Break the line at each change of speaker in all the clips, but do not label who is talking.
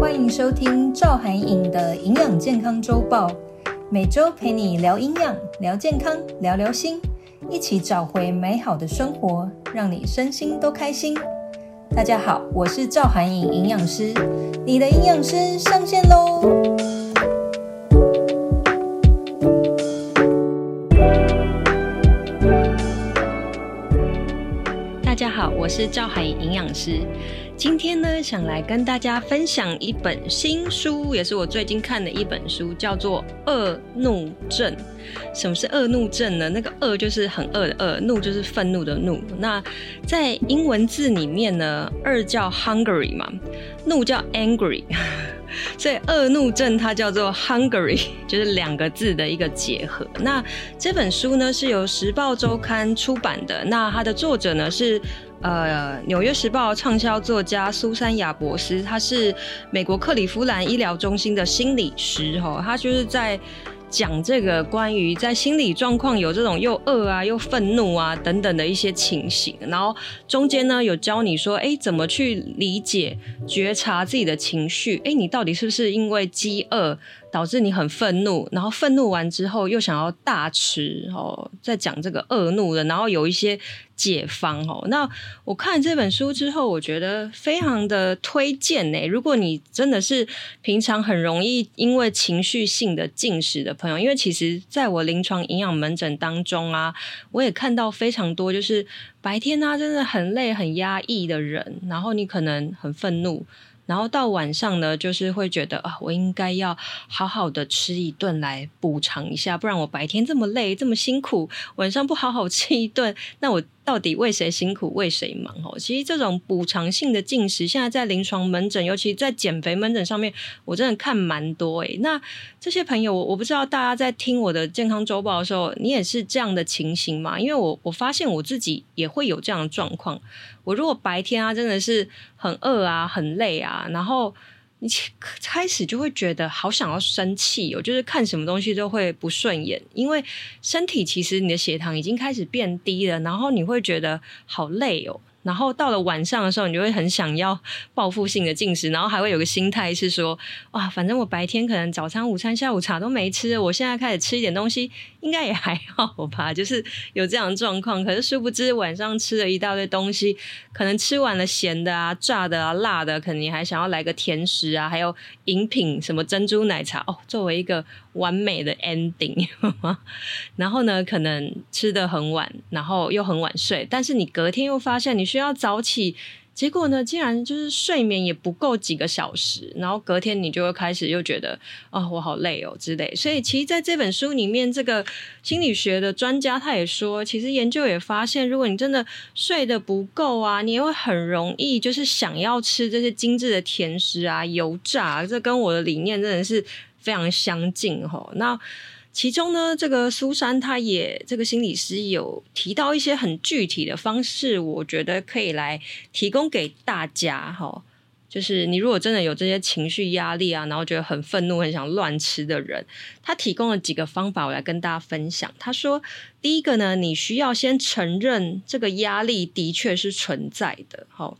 欢迎收听赵涵颖的营养健康周报，每周陪你聊营养、聊健康、聊聊心，一起找回美好的生活，让你身心都开心。大家好，我是赵涵颖营养师，你的营养师上线喽！好，我是赵海营养师。今天呢，想来跟大家分享一本新书，也是我最近看的一本书，叫做《恶怒症》。什么是恶怒症呢？那个恶就是很恶的恶，怒就是愤怒的怒。那在英文字里面呢，饿叫 hungry 嘛，怒叫 angry，所以恶怒症它叫做 hungry，就是两个字的一个结合。那这本书呢，是由时报周刊出版的，那它的作者呢是。呃，《纽约时报》畅销作家苏珊·亚伯斯，他是美国克里夫兰医疗中心的心理师，哈，他就是在讲这个关于在心理状况有这种又饿啊又愤怒啊等等的一些情形，然后中间呢有教你说，哎，怎么去理解、觉察自己的情绪，哎，你到底是不是因为饥饿？导致你很愤怒，然后愤怒完之后又想要大吃哦，在讲这个恶怒的，然后有一些解方哦。那我看这本书之后，我觉得非常的推荐呢。如果你真的是平常很容易因为情绪性的进食的朋友，因为其实在我临床营养门诊当中啊，我也看到非常多就是白天啊真的很累很压抑的人，然后你可能很愤怒。然后到晚上呢，就是会觉得啊，我应该要好好的吃一顿来补偿一下，不然我白天这么累这么辛苦，晚上不好好吃一顿，那我。到底为谁辛苦为谁忙？哦，其实这种补偿性的进食，现在在临床门诊，尤其在减肥门诊上面，我真的看蛮多诶。那这些朋友，我我不知道大家在听我的健康周报的时候，你也是这样的情形吗？因为我我发现我自己也会有这样的状况。我如果白天啊，真的是很饿啊，很累啊，然后。你开始就会觉得好想要生气哦，就是看什么东西都会不顺眼，因为身体其实你的血糖已经开始变低了，然后你会觉得好累哦。然后到了晚上的时候，你就会很想要报复性的进食，然后还会有个心态是说，哇，反正我白天可能早餐、午餐、下午茶都没吃，我现在开始吃一点东西，应该也还好吧，就是有这样的状况。可是殊不知晚上吃了一大堆东西，可能吃完了咸的啊、炸的啊、辣的，可能你还想要来个甜食啊，还有饮品什么珍珠奶茶哦，作为一个完美的 ending。然后呢，可能吃得很晚，然后又很晚睡，但是你隔天又发现你。需要早起，结果呢，竟然就是睡眠也不够几个小时，然后隔天你就会开始又觉得啊、我好累哦之类。所以，其实在这本书里面，这个心理学的专家他也说，其实研究也发现，如果你真的睡得不够啊，你也会很容易就是想要吃这些精致的甜食啊、油炸，这跟我的理念真的是非常相近齁。那其中呢，这个苏珊她也这个心理师有提到一些很具体的方式，我觉得可以来提供给大家哈。就是你如果真的有这些情绪压力啊，然后觉得很愤怒、很想乱吃的人，他提供了几个方法，我来跟大家分享。他说，第一个呢，你需要先承认这个压力的确是存在的，好，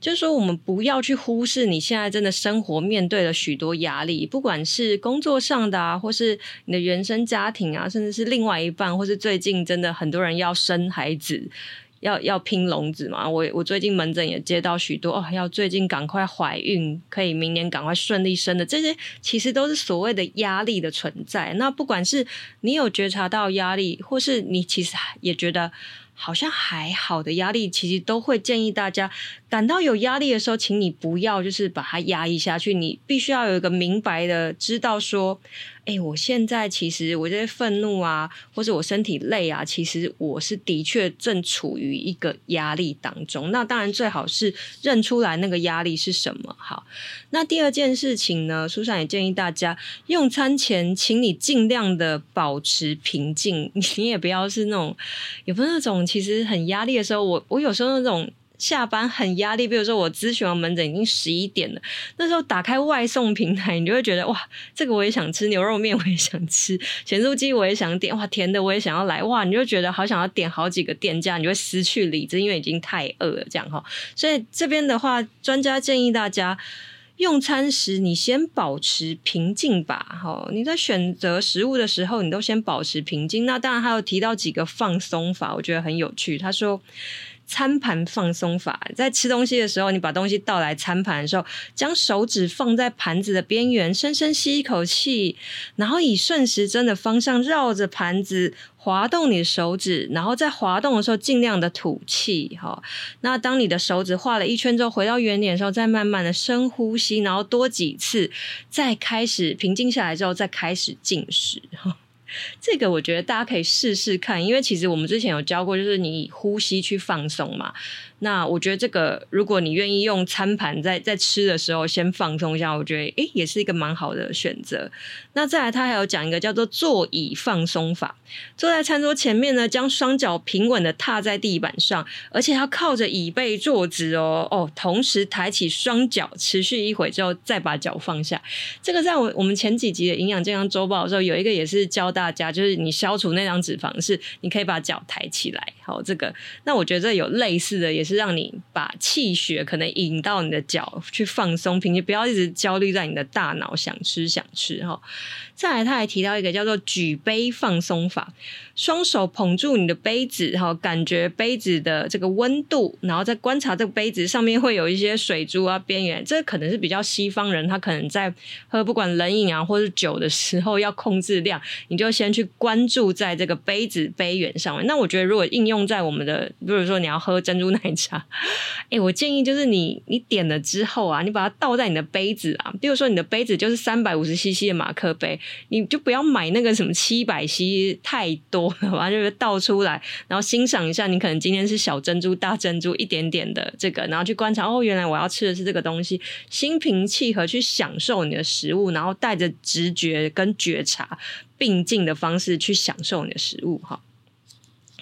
就是说我们不要去忽视你现在真的生活面对了许多压力，不管是工作上的啊，或是你的原生家庭啊，甚至是另外一半，或是最近真的很多人要生孩子。要要拼笼子嘛？我我最近门诊也接到许多哦，要最近赶快怀孕，可以明年赶快顺利生的，这些其实都是所谓的压力的存在。那不管是你有觉察到压力，或是你其实也觉得好像还好的压力，其实都会建议大家感到有压力的时候，请你不要就是把它压抑下去，你必须要有一个明白的知道说。哎，我现在其实我这些愤怒啊，或者我身体累啊，其实我是的确正处于一个压力当中。那当然最好是认出来那个压力是什么。好，那第二件事情呢，书上也建议大家用餐前，请你尽量的保持平静，你也不要是那种，也不是那种其实很压力的时候，我我有时候那种。下班很压力，比如说我咨询完门诊已经十一点了，那时候打开外送平台，你就会觉得哇，这个我也想吃牛肉面，我也想吃咸酥鸡，我也想点哇，甜的我也想要来哇，你就觉得好想要点好几个店家，你就会失去理智，因为已经太饿了这样哈。所以这边的话，专家建议大家。用餐时，你先保持平静吧。哈，你在选择食物的时候，你都先保持平静。那当然还有提到几个放松法，我觉得很有趣。他说，餐盘放松法，在吃东西的时候，你把东西倒来餐盘的时候，将手指放在盘子的边缘，深深吸一口气，然后以顺时针的方向绕着盘子。滑动你的手指，然后在滑动的时候尽量的吐气，哈。那当你的手指画了一圈之后，回到原点的时候，再慢慢的深呼吸，然后多几次，再开始平静下来之后，再开始进食，哈。这个我觉得大家可以试试看，因为其实我们之前有教过，就是你呼吸去放松嘛。那我觉得这个，如果你愿意用餐盘在在吃的时候先放松一下，我觉得诶也是一个蛮好的选择。那再来，他还有讲一个叫做座椅放松法，坐在餐桌前面呢，将双脚平稳的踏在地板上，而且要靠着椅背坐直哦哦，同时抬起双脚，持续一会之后再把脚放下。这个在我我们前几集的营养健康周报的时候，有一个也是教大家，就是你消除那张脂肪是你可以把脚抬起来。好，这个那我觉得这有类似的也是。让你把气血可能引到你的脚去放松平时，不要一直焦虑在你的大脑想吃想吃哈。再来，他还提到一个叫做举杯放松法，双手捧住你的杯子哈，感觉杯子的这个温度，然后再观察这个杯子上面会有一些水珠啊边缘，这可能是比较西方人他可能在喝不管冷饮啊或是酒的时候要控制量，你就先去关注在这个杯子杯缘上面。那我觉得如果应用在我们的，比如说你要喝珍珠奶茶，哎，我建议就是你你点了之后啊，你把它倒在你的杯子啊，比如说你的杯子就是三百五十 CC 的马克杯。你就不要买那个什么七百 cc 太多了吧，就是倒出来，然后欣赏一下。你可能今天是小珍珠、大珍珠一点点的这个，然后去观察哦，原来我要吃的是这个东西，心平气和去享受你的食物，然后带着直觉跟觉察并进的方式去享受你的食物，哈。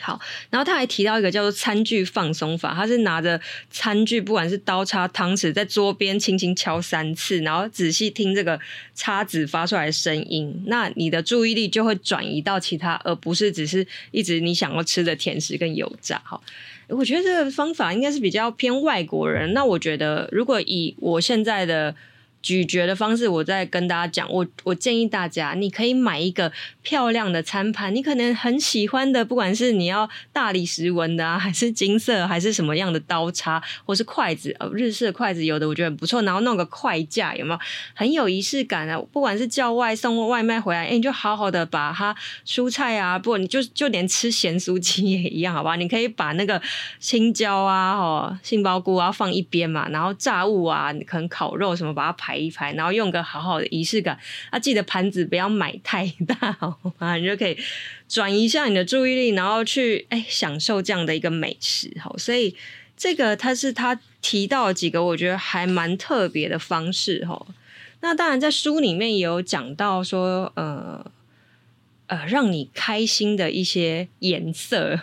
好，然后他还提到一个叫做餐具放松法，他是拿着餐具，不管是刀叉、汤匙，在桌边轻轻敲三次，然后仔细听这个叉子发出来的声音，那你的注意力就会转移到其他，而不是只是一直你想要吃的甜食跟油炸。哈，我觉得这个方法应该是比较偏外国人。那我觉得，如果以我现在的。咀嚼的方式，我再跟大家讲。我我建议大家，你可以买一个漂亮的餐盘，你可能很喜欢的，不管是你要大理石纹的啊，还是金色，还是什么样的刀叉，或是筷子，呃，日式的筷子有的我觉得很不错。然后弄个筷架，有没有很有仪式感啊？不管是叫外送外卖回来，哎，你就好好的把它蔬菜啊，不，你就就连吃咸酥鸡也一样，好吧？你可以把那个青椒啊、哦杏鲍菇啊放一边嘛，然后炸物啊，你可能烤肉什么，把它排排一排，然后用个好好的仪式感啊，记得盘子不要买太大，好吗？你就可以转移一下你的注意力，然后去哎享受这样的一个美食，好，所以这个他是他提到几个我觉得还蛮特别的方式，哈。那当然在书里面也有讲到说，呃。呃，让你开心的一些颜色，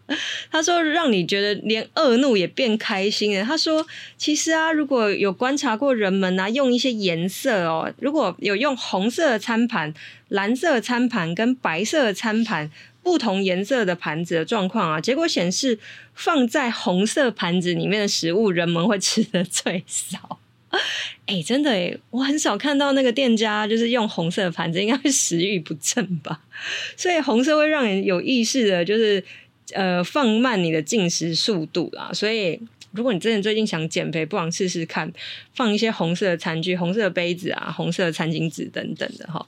他说让你觉得连恶怒也变开心了。他说，其实啊，如果有观察过人们啊，用一些颜色哦，如果有用红色餐盘、蓝色餐盘跟白色餐盘不同颜色的盘子的状况啊，结果显示放在红色盘子里面的食物，人们会吃得最少。哎、真的哎，我很少看到那个店家就是用红色的盘子，应该会食欲不振吧？所以红色会让人有意识的，就是呃放慢你的进食速度啦。所以如果你真的最近想减肥，不妨试试看放一些红色的餐具、红色的杯子啊、红色的餐巾纸等等的哈。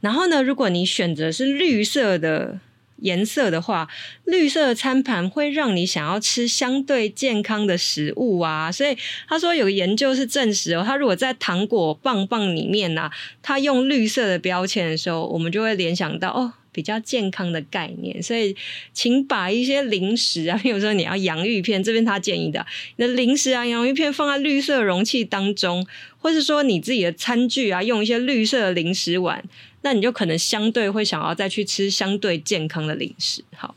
然后呢，如果你选择是绿色的。颜色的话，绿色的餐盘会让你想要吃相对健康的食物啊，所以他说有个研究是证实哦，他如果在糖果棒棒里面呐、啊，他用绿色的标签的时候，我们就会联想到哦，比较健康的概念。所以，请把一些零食啊，比如说你要洋芋片，这边他建议的，你的零食啊，洋芋片放在绿色容器当中，或是说你自己的餐具啊，用一些绿色的零食碗。那你就可能相对会想要再去吃相对健康的零食，好。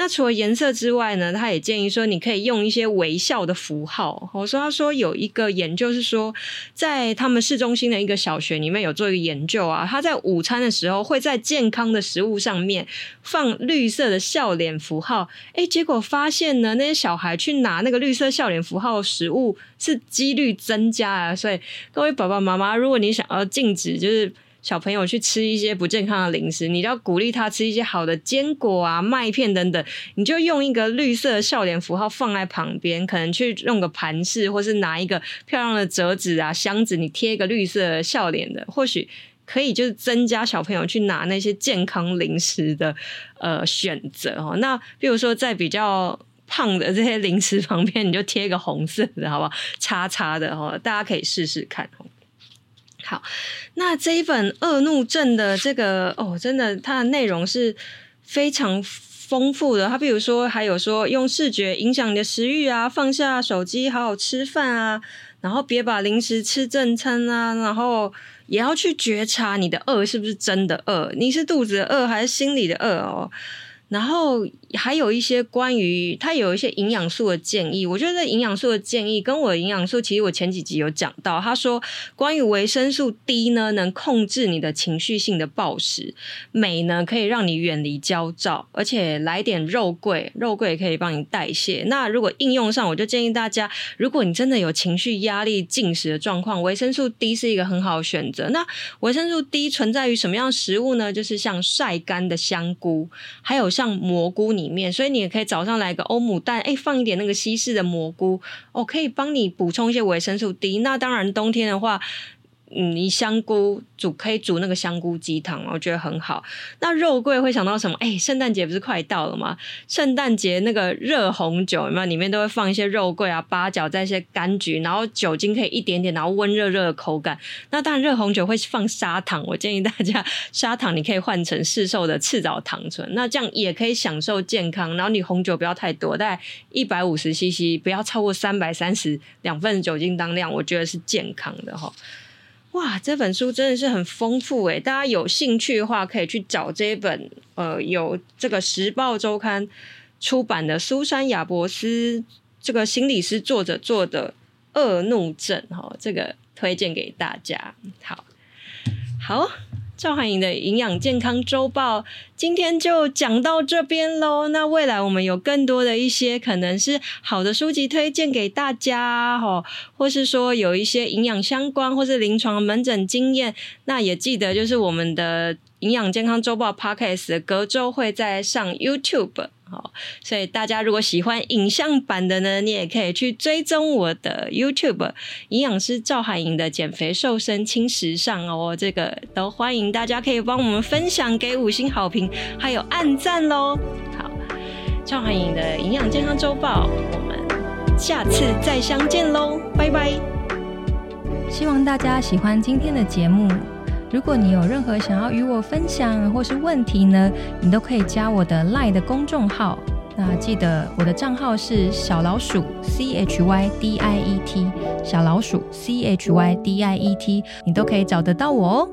那除了颜色之外呢，他也建议说，你可以用一些微笑的符号。我说，他说有一个研究是说，在他们市中心的一个小学里面有做一个研究啊，他在午餐的时候会在健康的食物上面放绿色的笑脸符号。哎，结果发现呢，那些小孩去拿那个绿色笑脸符号的食物是几率增加啊。所以各位爸爸妈妈，如果你想要禁止，就是。小朋友去吃一些不健康的零食，你就要鼓励他吃一些好的坚果啊、麦片等等。你就用一个绿色笑脸符号放在旁边，可能去用个盘饰，或是拿一个漂亮的折纸啊箱子，你贴一个绿色笑脸的，或许可以就是增加小朋友去拿那些健康零食的呃选择哦。那比如说在比较胖的这些零食旁边，你就贴一个红色的，好不好？叉叉的哦，大家可以试试看。好，那这一本《恶怒症》的这个哦，真的，它的内容是非常丰富的。它比如说，还有说用视觉影响你的食欲啊，放下手机，好好吃饭啊，然后别把零食吃正餐啊，然后也要去觉察你的饿是不是真的饿，你是肚子饿还是心里的饿哦。然后还有一些关于它有一些营养素的建议，我觉得营养素的建议跟我的营养素，其实我前几集有讲到。他说关于维生素 D 呢，能控制你的情绪性的暴食；镁呢，可以让你远离焦躁，而且来点肉桂，肉桂也可以帮你代谢。那如果应用上，我就建议大家，如果你真的有情绪压力、进食的状况，维生素 D 是一个很好的选择。那维生素 D 存在于什么样的食物呢？就是像晒干的香菇，还有像。像蘑菇里面，所以你也可以早上来个欧姆蛋，哎，放一点那个西式的蘑菇，哦，可以帮你补充一些维生素 D。那当然，冬天的话。嗯，你香菇煮可以煮那个香菇鸡汤，我觉得很好。那肉桂会想到什么？哎，圣诞节不是快到了吗？圣诞节那个热红酒有没有？里面都会放一些肉桂啊、八角，再一些柑橘，然后酒精可以一点点，然后温热热的口感。那当然，热红酒会放砂糖，我建议大家砂糖你可以换成市售的赤藻糖醇，那这样也可以享受健康。然后你红酒不要太多，大概一百五十 CC，不要超过三百三十两份酒精当量，我觉得是健康的哈。哇，这本书真的是很丰富诶，大家有兴趣的话，可以去找这本呃，有这个时报周刊出版的苏珊亚伯斯这个心理师作者做的《恶怒症》哈，这个推荐给大家。好，好。赵涵颖的营养健康周报，今天就讲到这边喽。那未来我们有更多的一些可能是好的书籍推荐给大家哈，或是说有一些营养相关或是临床门诊经验，那也记得就是我们的营养健康周报 Podcast 隔周会再上 YouTube。好，所以大家如果喜欢影像版的呢，你也可以去追踪我的 YouTube 营养师赵海颖的减肥瘦身轻时尚哦，这个都欢迎大家可以帮我们分享给五星好评，还有按赞喽。好，赵海颖的营养健康周报，我们下次再相见喽，拜拜。希望大家喜欢今天的节目。如果你有任何想要与我分享或是问题呢，你都可以加我的 lie 的公众号。那记得我的账号是小老鼠 C H Y D I E T，小老鼠 C H Y D I E T，你都可以找得到我哦。